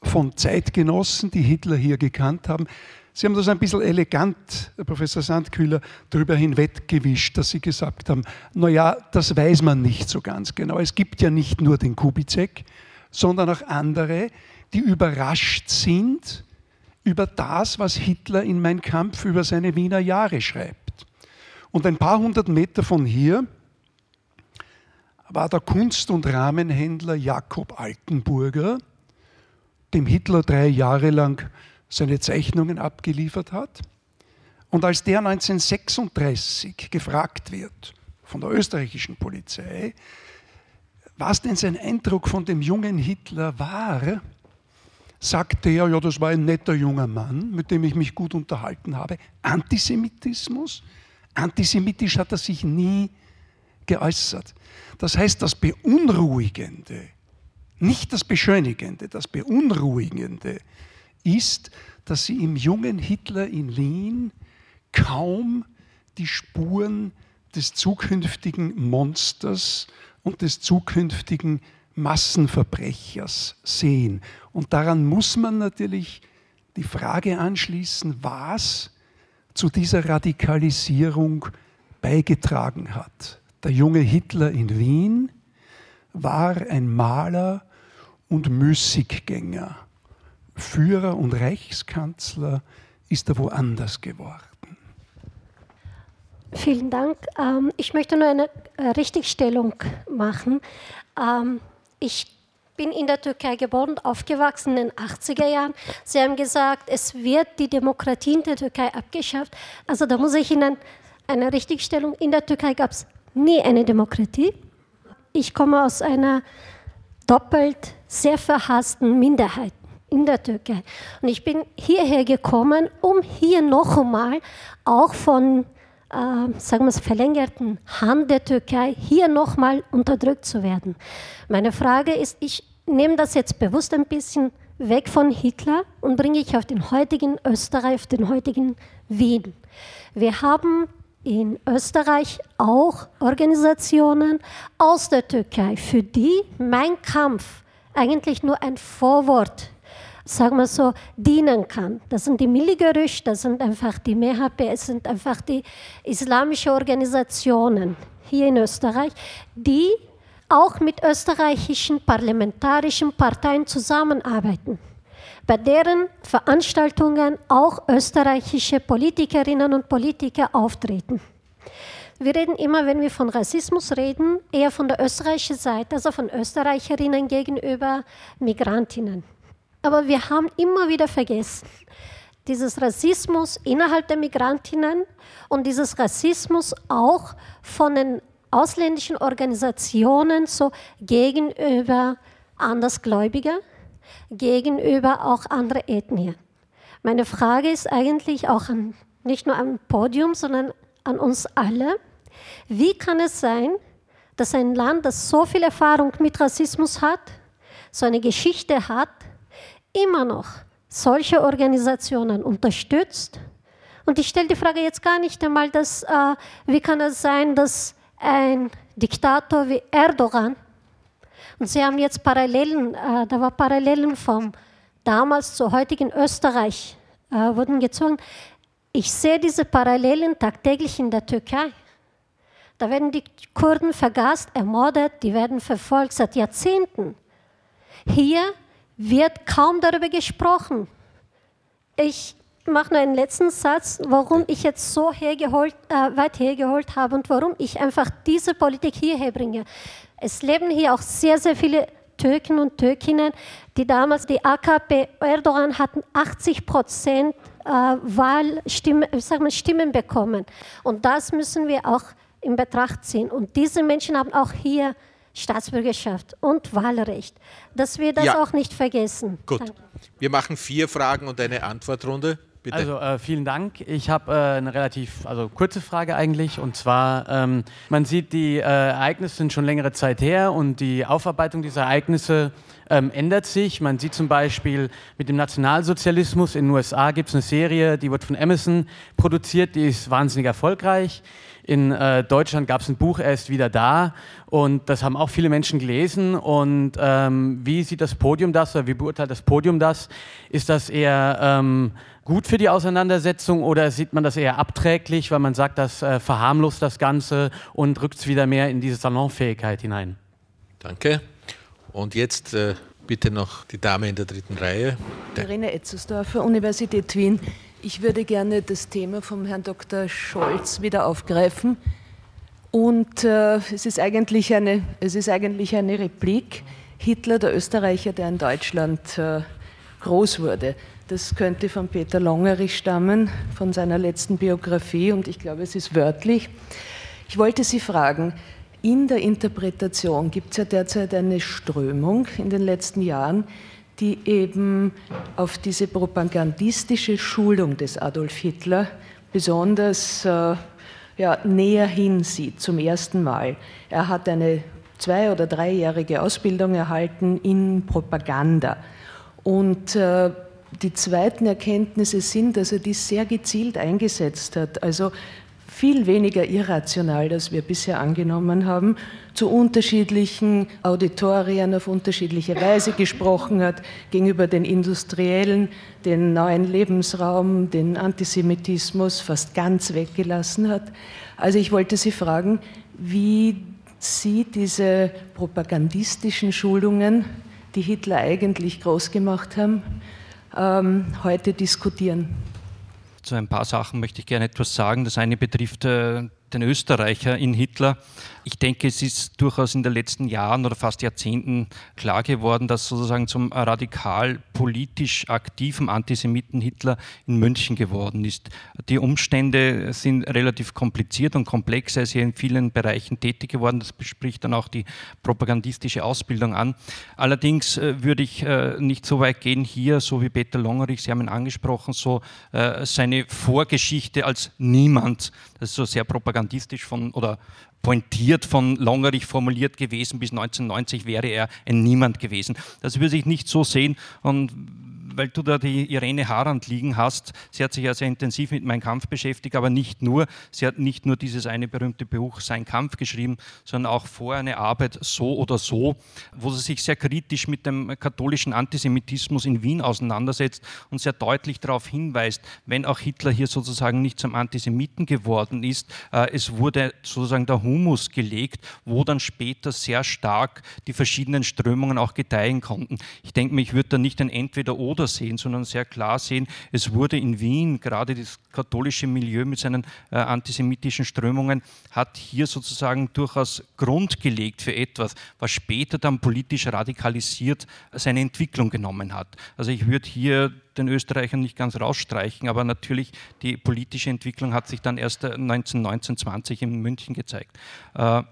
von Zeitgenossen, die Hitler hier gekannt haben. Sie haben das ein bisschen elegant, Herr Professor Sandkühler, darüber hinweggewischt, dass Sie gesagt haben, naja, das weiß man nicht so ganz genau. Es gibt ja nicht nur den Kubizek, sondern auch andere, die überrascht sind über das, was Hitler in Mein Kampf über seine Wiener Jahre schreibt. Und ein paar hundert Meter von hier war der Kunst- und Rahmenhändler Jakob Altenburger, dem Hitler drei Jahre lang seine Zeichnungen abgeliefert hat. Und als der 1936 gefragt wird von der österreichischen Polizei, was denn sein Eindruck von dem jungen Hitler war, sagte er, ja, das war ein netter junger Mann, mit dem ich mich gut unterhalten habe. Antisemitismus? Antisemitisch hat er sich nie geäußert. Das heißt, das Beunruhigende, nicht das Beschönigende, das Beunruhigende ist, dass sie im jungen Hitler in Wien kaum die Spuren des zukünftigen Monsters und des zukünftigen Massenverbrechers sehen. Und daran muss man natürlich die Frage anschließen, was zu dieser Radikalisierung beigetragen hat. Der junge Hitler in Wien war ein Maler und Müßiggänger. Führer und Reichskanzler ist er woanders geworden. Vielen Dank. Ähm, ich möchte nur eine äh, Richtigstellung machen. Ähm, ich bin in der Türkei geboren aufgewachsen in den 80er Jahren. Sie haben gesagt, es wird die Demokratie in der Türkei abgeschafft. Also da muss ich Ihnen eine Richtigstellung. In der Türkei gab es nie eine Demokratie. Ich komme aus einer doppelt sehr verhassten Minderheit in der Türkei. Und ich bin hierher gekommen, um hier noch einmal auch von äh, sagen wir es, verlängerten Hand der Türkei hier nochmal unterdrückt zu werden. Meine Frage ist, ich nehme das jetzt bewusst ein bisschen weg von Hitler und bringe ich auf den heutigen Österreich, auf den heutigen Wien. Wir haben in Österreich auch Organisationen aus der Türkei, für die mein Kampf eigentlich nur ein Vorwort sagen wir so, dienen kann. Das sind die Milligerisch, das sind einfach die MHP, es sind einfach die islamischen Organisationen hier in Österreich, die auch mit österreichischen parlamentarischen Parteien zusammenarbeiten, bei deren Veranstaltungen auch österreichische Politikerinnen und Politiker auftreten. Wir reden immer, wenn wir von Rassismus reden, eher von der österreichischen Seite, also von Österreicherinnen gegenüber Migrantinnen. Aber wir haben immer wieder vergessen, dieses Rassismus innerhalb der Migrantinnen und dieses Rassismus auch von den ausländischen Organisationen so gegenüber Andersgläubiger, gegenüber auch andere Ethnien. Meine Frage ist eigentlich auch an, nicht nur am Podium, sondern an uns alle. Wie kann es sein, dass ein Land, das so viel Erfahrung mit Rassismus hat, so eine Geschichte hat, immer noch solche Organisationen unterstützt. Und ich stelle die Frage jetzt gar nicht einmal, dass, äh, wie kann es sein, dass ein Diktator wie Erdogan, und Sie haben jetzt Parallelen, äh, da war Parallelen vom damals zu heutigen Österreich äh, wurden gezogen. Ich sehe diese Parallelen tagtäglich in der Türkei. Da werden die Kurden vergast, ermordet, die werden verfolgt seit Jahrzehnten. Hier wird kaum darüber gesprochen. Ich mache nur einen letzten Satz, warum ich jetzt so hergeholt, äh, weit hergeholt habe und warum ich einfach diese Politik hierher bringe. Es leben hier auch sehr, sehr viele Türken und Türkinnen, die damals die AKP Erdogan hatten 80 Prozent äh, Wahlstimmen, Stimmen bekommen. Und das müssen wir auch in Betracht ziehen. Und diese Menschen haben auch hier Staatsbürgerschaft und Wahlrecht. Dass wir das ja. auch nicht vergessen. Gut. Danke. Wir machen vier Fragen und eine Antwortrunde. Bitte. Also äh, vielen Dank. Ich habe äh, eine relativ also kurze Frage eigentlich und zwar ähm, man sieht die äh, Ereignisse sind schon längere Zeit her und die Aufarbeitung dieser Ereignisse ähm, ändert sich. Man sieht zum Beispiel mit dem Nationalsozialismus in den USA gibt es eine Serie, die wird von Emerson produziert, die ist wahnsinnig erfolgreich. In äh, Deutschland gab es ein Buch, er ist wieder da. Und das haben auch viele Menschen gelesen. Und ähm, wie sieht das Podium das oder wie beurteilt das Podium das? Ist das eher ähm, gut für die Auseinandersetzung oder sieht man das eher abträglich, weil man sagt, das äh, verharmlost das Ganze und rückt es wieder mehr in diese Salonfähigkeit hinein? Danke. Und jetzt äh, bitte noch die Dame in der dritten Reihe. Irene Etzersdorfer, Universität Wien. Ich würde gerne das Thema vom Herrn Dr. Scholz wieder aufgreifen. Und äh, es, ist eigentlich eine, es ist eigentlich eine Replik. Hitler, der Österreicher, der in Deutschland äh, groß wurde. Das könnte von Peter Longerich stammen, von seiner letzten Biografie, und ich glaube, es ist wörtlich. Ich wollte Sie fragen, in der Interpretation gibt es ja derzeit eine Strömung in den letzten Jahren, die eben auf diese propagandistische Schulung des Adolf Hitler besonders äh, ja, näher hinsieht, zum ersten Mal. Er hat eine zwei- oder dreijährige Ausbildung erhalten in Propaganda. Und äh, die zweiten Erkenntnisse sind, dass er dies sehr gezielt eingesetzt hat. Also viel weniger irrational, als wir bisher angenommen haben, zu unterschiedlichen Auditorien auf unterschiedliche Weise gesprochen hat, gegenüber den Industriellen, den neuen Lebensraum, den Antisemitismus fast ganz weggelassen hat. Also ich wollte Sie fragen, wie Sie diese propagandistischen Schulungen, die Hitler eigentlich groß gemacht haben, ähm, heute diskutieren. Zu ein paar Sachen möchte ich gerne etwas sagen. Das eine betrifft äh, den Österreicher in Hitler. Ich denke, es ist durchaus in den letzten Jahren oder fast Jahrzehnten klar geworden, dass sozusagen zum radikal politisch aktiven Antisemiten Hitler in München geworden ist. Die Umstände sind relativ kompliziert und komplex. Er ist hier in vielen Bereichen tätig geworden. Das bespricht dann auch die propagandistische Ausbildung an. Allerdings äh, würde ich äh, nicht so weit gehen, hier, so wie Peter Longerich, Sie haben ihn angesprochen, so äh, seine Vorgeschichte als niemand, das ist so sehr propagandistisch von oder pointiert von Longerich formuliert gewesen, bis 1990 wäre er ein Niemand gewesen. Das würde ich nicht so sehen und weil du da die Irene Harand liegen hast, sie hat sich ja sehr intensiv mit meinem Kampf beschäftigt, aber nicht nur. Sie hat nicht nur dieses eine berühmte Buch Sein Kampf geschrieben, sondern auch vorher eine Arbeit So oder So, wo sie sich sehr kritisch mit dem katholischen Antisemitismus in Wien auseinandersetzt und sehr deutlich darauf hinweist, wenn auch Hitler hier sozusagen nicht zum Antisemiten geworden ist, äh, es wurde sozusagen der Humus gelegt, wo dann später sehr stark die verschiedenen Strömungen auch gedeihen konnten. Ich denke mir, ich würde da nicht ein Entweder-Oder Oder sehen, sondern sehr klar sehen, es wurde in Wien, gerade das katholische Milieu mit seinen äh, antisemitischen Strömungen, hat hier sozusagen durchaus Grund gelegt für etwas, was später dann politisch radikalisiert seine Entwicklung genommen hat. Also ich würde hier den Österreichern nicht ganz rausstreichen, aber natürlich die politische Entwicklung hat sich dann erst 1919, 20 in München gezeigt. Äh,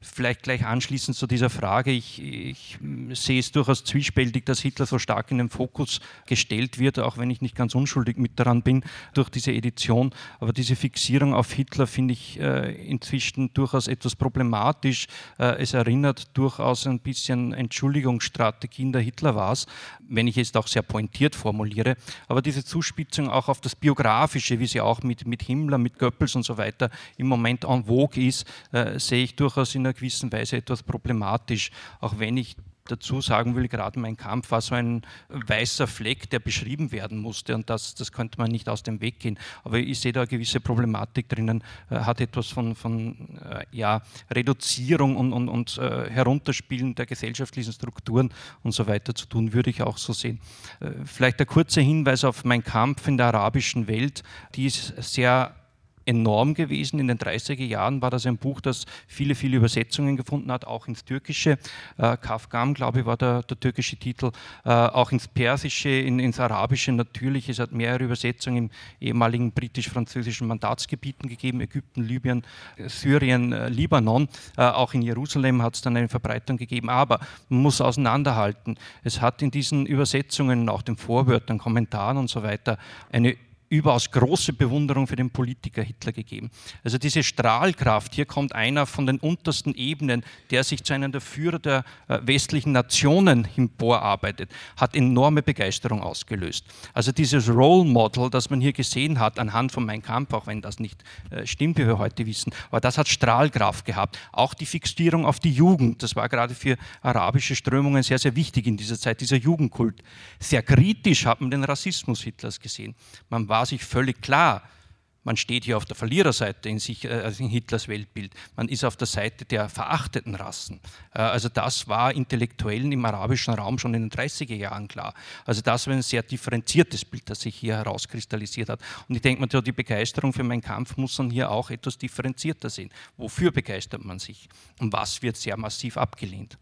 Vielleicht gleich anschließend zu dieser Frage. Ich, ich, sehe es durchaus zwiespältig, dass Hitler so stark in den Fokus gestellt wird, auch wenn ich nicht ganz unschuldig mit daran bin durch diese Edition. Aber diese Fixierung auf Hitler finde ich äh, inzwischen durchaus etwas problematisch. Äh, es erinnert durchaus ein bisschen Entschuldigungsstrategien der Hitler war es, wenn ich es auch sehr pointiert formuliere. Aber diese Zuspitzung auch auf das Biografische, wie sie auch mit, mit Himmler, mit Goebbels und so weiter im Moment en vogue ist, äh, sehe ich durchaus in einer gewissen Weise etwas problematisch, auch wenn ich dazu sagen will, gerade mein Kampf war so ein weißer Fleck, der beschrieben werden musste und das, das könnte man nicht aus dem Weg gehen. Aber ich sehe da eine gewisse Problematik drinnen, äh, hat etwas von, von äh, ja, Reduzierung und, und, und äh, Herunterspielen der gesellschaftlichen Strukturen und so weiter zu tun, würde ich auch so sehen. Vielleicht der kurze Hinweis auf meinen Kampf in der arabischen Welt, die ist sehr enorm gewesen. In den 30er Jahren war das ein Buch, das viele, viele Übersetzungen gefunden hat, auch ins Türkische. Äh, Kafgam, glaube ich, war der, der türkische Titel. Äh, auch ins Persische, in, ins Arabische natürlich. Es hat mehrere Übersetzungen im ehemaligen britisch-französischen Mandatsgebieten gegeben, Ägypten, Libyen, Syrien, äh, Libanon. Äh, auch in Jerusalem hat es dann eine Verbreitung gegeben. Aber man muss auseinanderhalten. Es hat in diesen Übersetzungen, auch den Vorwörtern, Kommentaren und so weiter, eine überaus große Bewunderung für den Politiker Hitler gegeben. Also diese Strahlkraft, hier kommt einer von den untersten Ebenen, der sich zu einem der Führer der äh, westlichen Nationen emporarbeitet, hat enorme Begeisterung ausgelöst. Also dieses Role Model, das man hier gesehen hat, anhand von Mein Kampf, auch wenn das nicht äh, stimmt, wie wir heute wissen, aber das hat Strahlkraft gehabt. Auch die Fixierung auf die Jugend, das war gerade für arabische Strömungen sehr, sehr wichtig in dieser Zeit, dieser Jugendkult. Sehr kritisch hat man den Rassismus Hitlers gesehen. Man war war sich völlig klar, man steht hier auf der Verliererseite in, sich, äh, in, Hitlers Weltbild. Man ist auf der Seite der verachteten Rassen. Äh, also das war Intellektuellen im arabischen Raum schon in den 30er Jahren klar. Also das war ein sehr differenziertes Bild, das sich hier herauskristallisiert hat. Und ich denke die Begeisterung für meinen Kampf muss man hier auch etwas differenzierter sehen. Wofür begeistert man sich? Und was wird sehr massiv abgelehnt?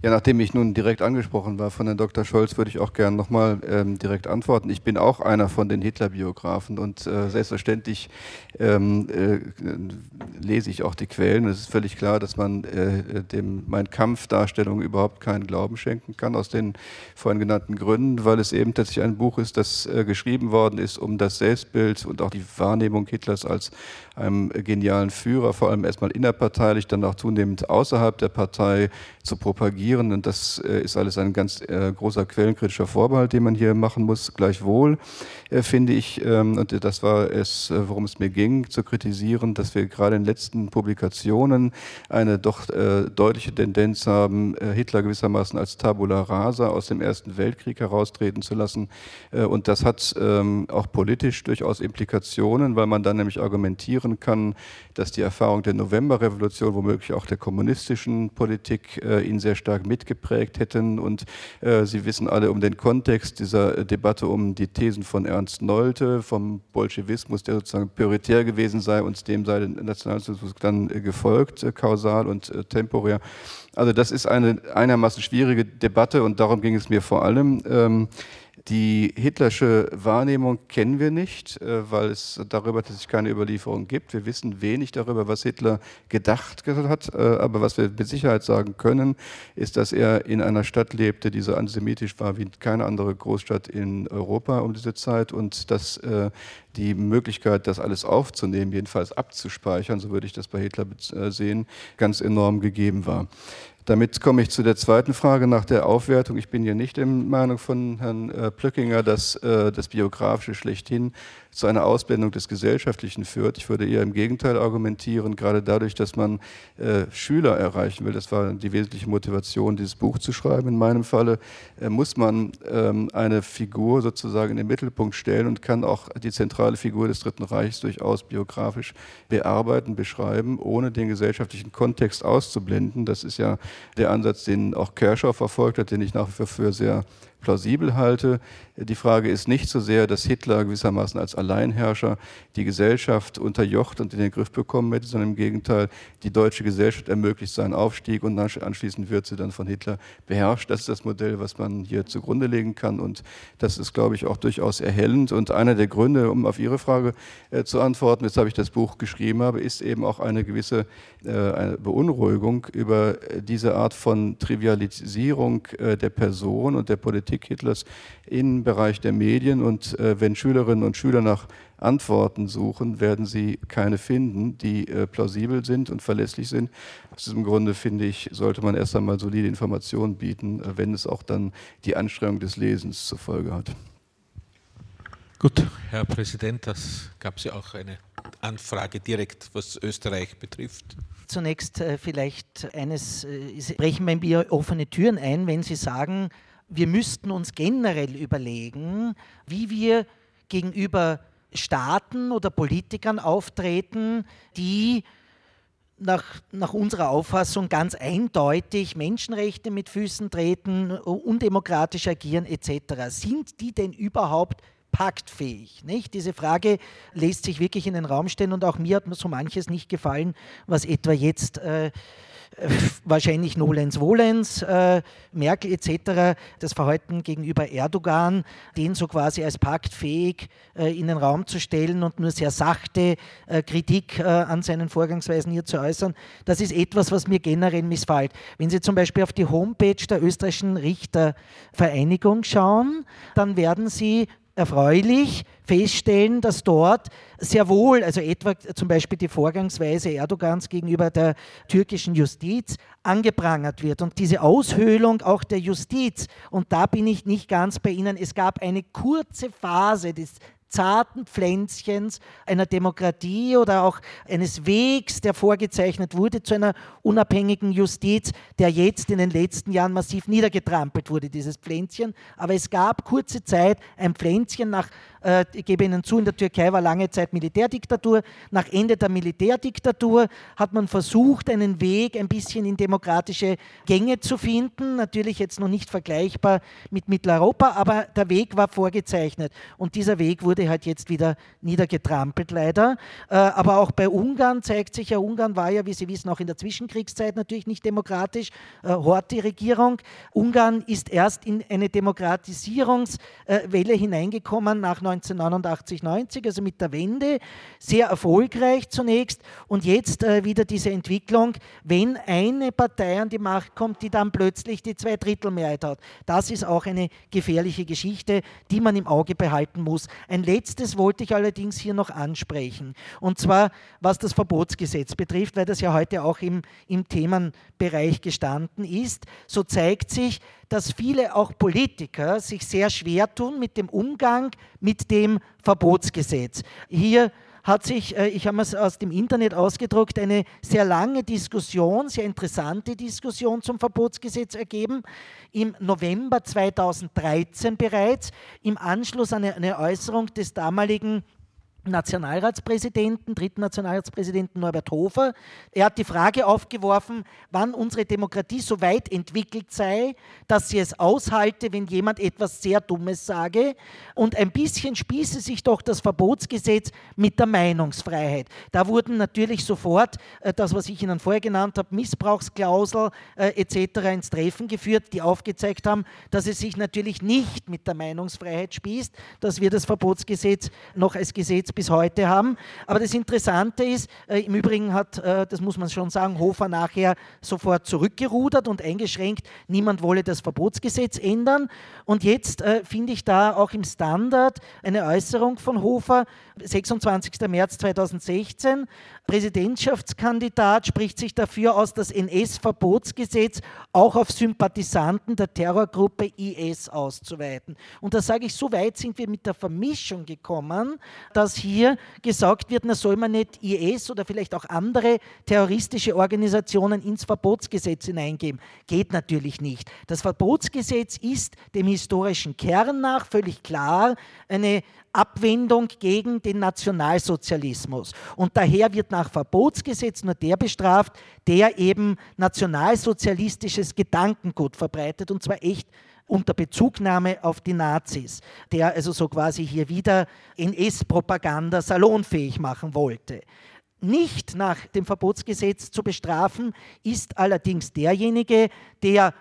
Ja, nachdem ich nun direkt angesprochen war von Herrn Dr. Scholz, würde ich auch gerne nochmal ähm, direkt antworten. Ich bin auch einer von den Hitler-Biografen und äh, selbstverständlich ähm, äh, lese ich auch die Quellen. Es ist völlig klar, dass man äh, dem Mein Kampf-Darstellung überhaupt keinen Glauben schenken kann, aus den vorhin genannten Gründen, weil es eben tatsächlich ein Buch ist, das äh, geschrieben worden ist, um das Selbstbild und auch die Wahrnehmung Hitlers als einem genialen Führer, vor allem erstmal innerparteilich, dann auch zunehmend außerhalb der Partei zu propagieren. Und das äh, ist alles ein ganz äh, großer quellenkritischer Vorbehalt, den man hier machen muss. Gleichwohl äh, finde ich, ähm, und das war es, worum es mir ging, zu kritisieren, dass wir gerade in den letzten Publikationen eine doch deutliche Tendenz haben, Hitler gewissermaßen als Tabula rasa aus dem Ersten Weltkrieg heraustreten zu lassen. Und das hat ähm, auch politisch durchaus Implikationen, weil man dann nämlich argumentieren kann, dass die Erfahrung der Novemberrevolution, womöglich auch der kommunistischen Politik, ihn sehr stark mitgeprägt hätten. Und äh, Sie wissen alle um den Kontext dieser Debatte um die Thesen von Ernst Nolte, vom Bolschewismus, der sozusagen prioritär gewesen sei und dem sei der Nationalsozialismus dann äh, gefolgt, äh, kausal und äh, temporär. Also das ist eine einigermaßen schwierige Debatte und darum ging es mir vor allem. Ähm, die hitlersche Wahrnehmung kennen wir nicht, äh, weil es darüber tatsächlich keine Überlieferung gibt. Wir wissen wenig darüber, was Hitler gedacht hat. Äh, aber was wir mit Sicherheit sagen können, ist, dass er in einer Stadt lebte, die so antisemitisch war wie keine andere Großstadt in Europa um diese Zeit und dass äh, die Möglichkeit, das alles aufzunehmen, jedenfalls abzuspeichern, so würde ich das bei Hitler sehen, ganz enorm gegeben war. Damit komme ich zu der zweiten Frage nach der Aufwertung. Ich bin hier nicht der Meinung von Herrn äh, Plöckinger, dass äh, das Biografische schlechthin zu einer Ausblendung des Gesellschaftlichen führt. Ich würde eher im Gegenteil argumentieren, gerade dadurch, dass man äh, Schüler erreichen will. Das war die wesentliche Motivation, dieses Buch zu schreiben. In meinem Falle äh, muss man ähm, eine Figur sozusagen in den Mittelpunkt stellen und kann auch die zentrale Figur des Dritten Reichs durchaus biografisch bearbeiten, beschreiben, ohne den gesellschaftlichen Kontext auszublenden. Das ist ja der Ansatz, den auch Kershaw verfolgt hat, den ich nach wie vor für sehr plausibel halte. Die Frage ist nicht so sehr, dass Hitler gewissermaßen als Alleinherrscher die Gesellschaft unterjocht und in den Griff bekommen hätte, sondern im Gegenteil, die deutsche Gesellschaft ermöglicht seinen Aufstieg und anschließend wird sie dann von Hitler beherrscht. Das ist das Modell, was man hier zugrunde legen kann und das ist, glaube ich, auch durchaus erhellend. Und einer der Gründe, um auf Ihre Frage äh, zu antworten, weshalb ich das Buch geschrieben habe, ist eben auch eine gewisse äh, eine Beunruhigung über diese Art von Trivialisierung äh, der Person und der Politik Hitlers im Bereich der Medien. Und äh, wenn Schülerinnen und Schüler nach Antworten suchen, werden sie keine finden, die äh, plausibel sind und verlässlich sind. Aus diesem Grunde finde ich, sollte man erst einmal solide Informationen bieten, äh, wenn es auch dann die Anstrengung des Lesens zur Folge hat. Gut, Herr Präsident, das gab es ja auch eine Anfrage direkt, was Österreich betrifft. Zunächst äh, vielleicht eines, äh, Sie brechen mir offene Türen ein, wenn Sie sagen, wir müssten uns generell überlegen, wie wir gegenüber Staaten oder Politikern auftreten, die nach, nach, unserer Auffassung ganz eindeutig Menschenrechte mit Füßen treten, undemokratisch agieren etc. Sind die denn überhaupt paktfähig? Nicht? Diese Frage lässt sich wirklich in den Raum stellen und auch mir hat so manches nicht gefallen, was etwa jetzt äh, wahrscheinlich Nolens Volens, äh, Merkel etc., das Verhalten gegenüber Erdogan, den so quasi als paktfähig äh, in den Raum zu stellen und nur sehr sachte äh, Kritik äh, an seinen Vorgangsweisen hier zu äußern, das ist etwas, was mir generell missfällt. Wenn Sie zum Beispiel auf die Homepage der österreichischen Richtervereinigung schauen, dann werden Sie erfreulich feststellen, dass dort sehr wohl, also etwa zum Beispiel die Vorgangsweise Erdogans gegenüber der türkischen Justiz angeprangert wird und diese Aushöhlung auch der Justiz. Und da bin ich nicht ganz bei Ihnen. Es gab eine kurze Phase des zarten Pflänzchens einer Demokratie oder auch eines Wegs, der vorgezeichnet wurde zu einer unabhängigen Justiz, der jetzt in den letzten Jahren massiv niedergetrampelt wurde, dieses Pflänzchen. Aber es gab kurze Zeit ein Pflänzchen nach äh, ich gebe Ihnen zu, in der Türkei war lange Zeit Militärdiktatur. Nach Ende der Militärdiktatur hat man versucht, einen Weg ein bisschen in demokratische Gänge zu finden. Natürlich jetzt noch nicht vergleichbar mit Mitteleuropa, aber der Weg war vorgezeichnet. Und dieser Weg wurde halt jetzt wieder niedergetrampelt, leider. Äh, aber auch bei Ungarn zeigt sich ja, Ungarn war ja, wie Sie wissen, auch in der Zwischenkriegszeit natürlich nicht demokratisch. Äh, Horthy-Regierung. Ungarn ist erst in eine Demokratisierungswelle hineingekommen nach 1989, 90, also mit der Wende, sehr erfolgreich zunächst und jetzt äh, wieder diese Entwicklung, wenn eine Partei an die Macht kommt, die dann plötzlich die Zweidrittelmehrheit hat. Das ist auch eine gefährliche Geschichte, die man im Auge behalten muss. Ein letztes wollte ich allerdings hier noch ansprechen und zwar was das Verbotsgesetz betrifft, weil das ja heute auch im, im Themenbereich gestanden ist. So zeigt sich, dass viele auch Politiker sich sehr schwer tun mit dem Umgang mit dem Verbotsgesetz. Hier hat sich, äh, ich habe es aus dem Internet ausgedruckt, eine sehr lange Diskussion, sehr interessante Diskussion zum Verbotsgesetz ergeben. Im November 2013 bereits, im Anschluss an eine Äußerung des damaligen Nationalratspräsidenten, dritten Nationalratspräsidenten Norbert Hofer. Er hat die Frage aufgeworfen, wann unsere Demokratie so weit entwickelt sei, dass sie es aushalte, wenn jemand etwas sehr Dummes sage. Und ein bisschen spieße sich doch das Verbotsgesetz mit der Meinungsfreiheit. Da wurden natürlich sofort äh, das, was ich Ihnen vorher genannt habe, Missbrauchsklausel äh, etc. ins Treffen geführt, die aufgezeigt haben, dass es sich natürlich nicht mit der Meinungsfreiheit spießt, dass wir das Verbotsgesetz noch als Gesetz bis heute haben. Aber das Interessante ist, äh, im Übrigen hat, äh, das muss man schon sagen, Hofer nachher sofort zurückgerudert und eingeschränkt, niemand wolle das Verbotsgesetz ändern. Und jetzt äh, finde ich da auch im Standard eine Äußerung von Hofer, 26. März 2016, Präsidentschaftskandidat spricht sich dafür aus, das NS-Verbotsgesetz auch auf Sympathisanten der Terrorgruppe IS auszuweiten. Und da sage ich, so weit sind wir mit der Vermischung gekommen, dass hier gesagt wird, na soll man nicht IS oder vielleicht auch andere terroristische Organisationen ins Verbotsgesetz hineingeben. Geht natürlich nicht. Das Verbotsgesetz ist dem historischen Kern nach völlig klar eine Abwendung gegen den Nationalsozialismus. Und daher wird nach Verbotsgesetz nur der bestraft, der eben nationalsozialistisches Gedankengut verbreitet, und zwar echt unter Bezugnahme auf die Nazis, der also so quasi hier wieder NS-Propaganda salonfähig machen wollte. Nicht nach dem Verbotsgesetz zu bestrafen ist allerdings derjenige, der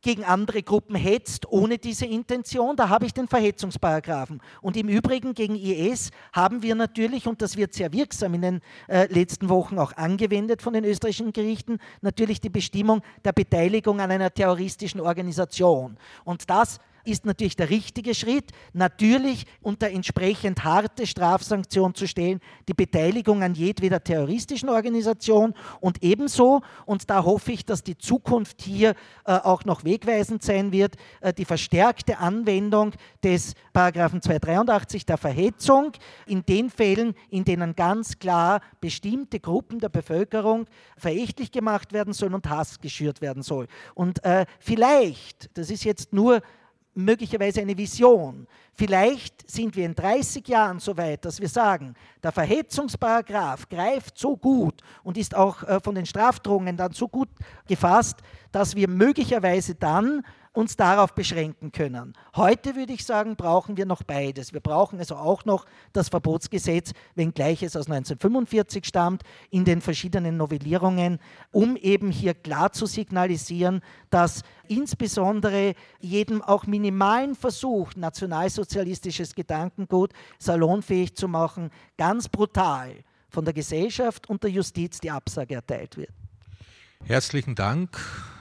gegen andere Gruppen hetzt ohne diese Intention, da habe ich den Verhetzungsparagraphen. Und im Übrigen gegen IS haben wir natürlich, und das wird sehr wirksam in den äh, letzten Wochen auch angewendet von den österreichischen Gerichten, natürlich die Bestimmung der Beteiligung an einer terroristischen Organisation. Und das ist natürlich der richtige Schritt, natürlich unter entsprechend harte Strafsanktion zu stellen, die Beteiligung an jedweder terroristischen Organisation und ebenso, und da hoffe ich, dass die Zukunft hier äh, auch noch wegweisend sein wird, äh, die verstärkte Anwendung des Paragraphen 283 der Verhetzung in den Fällen, in denen ganz klar bestimmte Gruppen der Bevölkerung verächtlich gemacht werden sollen und Hass geschürt werden soll. Und äh, vielleicht, das ist jetzt nur möglicherweise eine Vision. Vielleicht sind wir in 30 Jahren so weit, dass wir sagen, der Verhetzungsparagraph greift so gut und ist auch äh, von den Strafdrohungen dann so gut gefasst, dass wir möglicherweise dann uns darauf beschränken können. Heute würde ich sagen, brauchen wir noch beides. Wir brauchen also auch noch das Verbotsgesetz, wenngleich es aus 1945 stammt, in den verschiedenen Novellierungen, um eben hier klar zu signalisieren, dass insbesondere jedem auch minimalen Versuch, nationalsozialistisches Gedankengut salonfähig zu machen, ganz brutal von der Gesellschaft und der Justiz die Absage erteilt wird. Herzlichen Dank.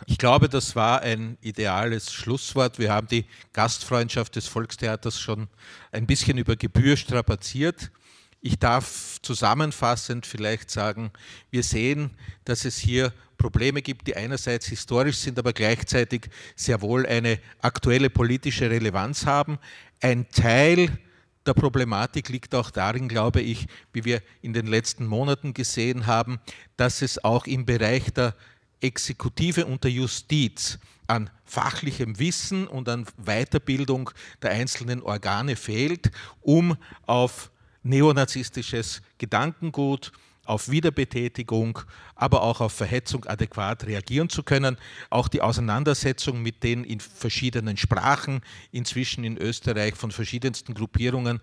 Ich glaube, das war ein ideales Schlusswort. Wir haben die Gastfreundschaft des Volkstheaters schon ein bisschen über Gebühr strapaziert. Ich darf zusammenfassend vielleicht sagen, wir sehen, dass es hier Probleme gibt, die einerseits historisch sind, aber gleichzeitig sehr wohl eine aktuelle politische Relevanz haben. Ein Teil der Problematik liegt auch darin, glaube ich, wie wir in den letzten Monaten gesehen haben, dass es auch im Bereich der Exekutive und der Justiz an fachlichem Wissen und an Weiterbildung der einzelnen Organe fehlt, um auf neonazistisches Gedankengut, auf Wiederbetätigung, aber auch auf Verhetzung adäquat reagieren zu können. Auch die Auseinandersetzung mit den in verschiedenen Sprachen, inzwischen in Österreich von verschiedensten Gruppierungen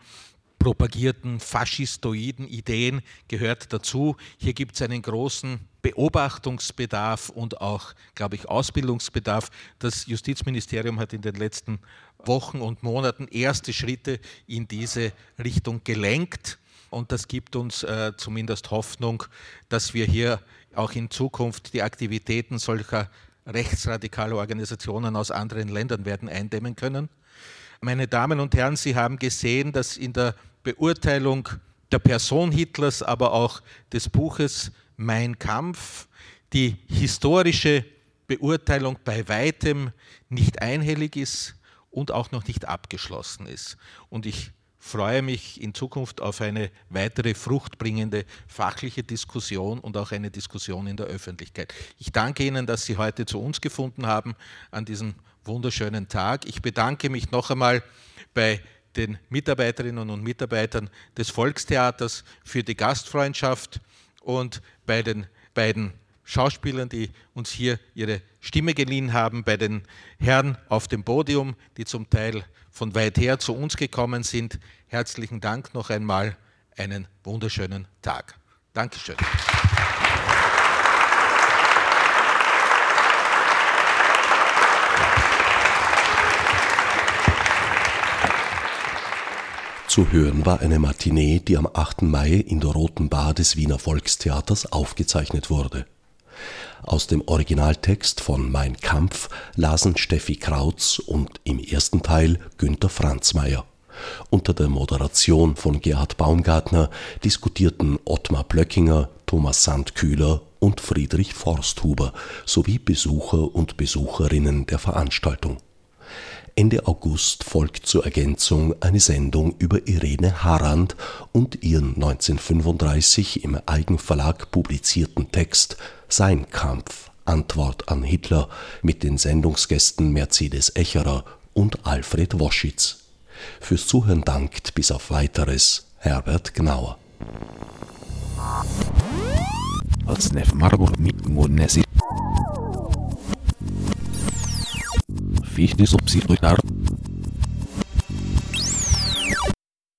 propagierten faschistoiden Ideen gehört dazu. Hier gibt es einen großen Beobachtungsbedarf und auch, glaube ich, Ausbildungsbedarf. Das Justizministerium hat in den letzten Wochen und Monaten erste Schritte in diese Richtung gelenkt. Und das gibt uns äh, zumindest Hoffnung, dass wir hier auch in Zukunft die Aktivitäten solcher rechtsradikaler Organisationen aus anderen Ländern werden eindämmen können. Meine Damen und Herren, Sie haben gesehen, dass in der Beurteilung der Person Hitlers, aber auch des Buches Mein Kampf die historische Beurteilung bei weitem nicht einhellig ist und auch noch nicht abgeschlossen ist. Und ich freue mich in Zukunft auf eine weitere fruchtbringende fachliche Diskussion und auch eine Diskussion in der Öffentlichkeit. Ich danke Ihnen, dass Sie heute zu uns gefunden haben an diesem wunderschönen Tag. Ich bedanke mich noch einmal bei den Mitarbeiterinnen und Mitarbeitern des Volkstheaters für die Gastfreundschaft und bei den beiden Schauspielern, die uns hier ihre Stimme geliehen haben, bei den Herren auf dem Podium, die zum Teil von weit her zu uns gekommen sind. Herzlichen Dank noch einmal. Einen wunderschönen Tag. Dankeschön. Zu hören war eine Matinee, die am 8. Mai in der Roten Bar des Wiener Volkstheaters aufgezeichnet wurde. Aus dem Originaltext von Mein Kampf lasen Steffi Krautz und im ersten Teil Günter Franzmeier. Unter der Moderation von Gerhard Baumgartner diskutierten Ottmar Blöckinger, Thomas Sandkühler und Friedrich Forsthuber sowie Besucher und Besucherinnen der Veranstaltung. Ende August folgt zur Ergänzung eine Sendung über Irene Harand und ihren 1935 im Eigenverlag publizierten Text Sein Kampf Antwort an Hitler mit den Sendungsgästen Mercedes Echerer und Alfred Woschitz. Fürs Zuhören dankt bis auf weiteres Herbert Gnauer wie ich nicht so psychotarten.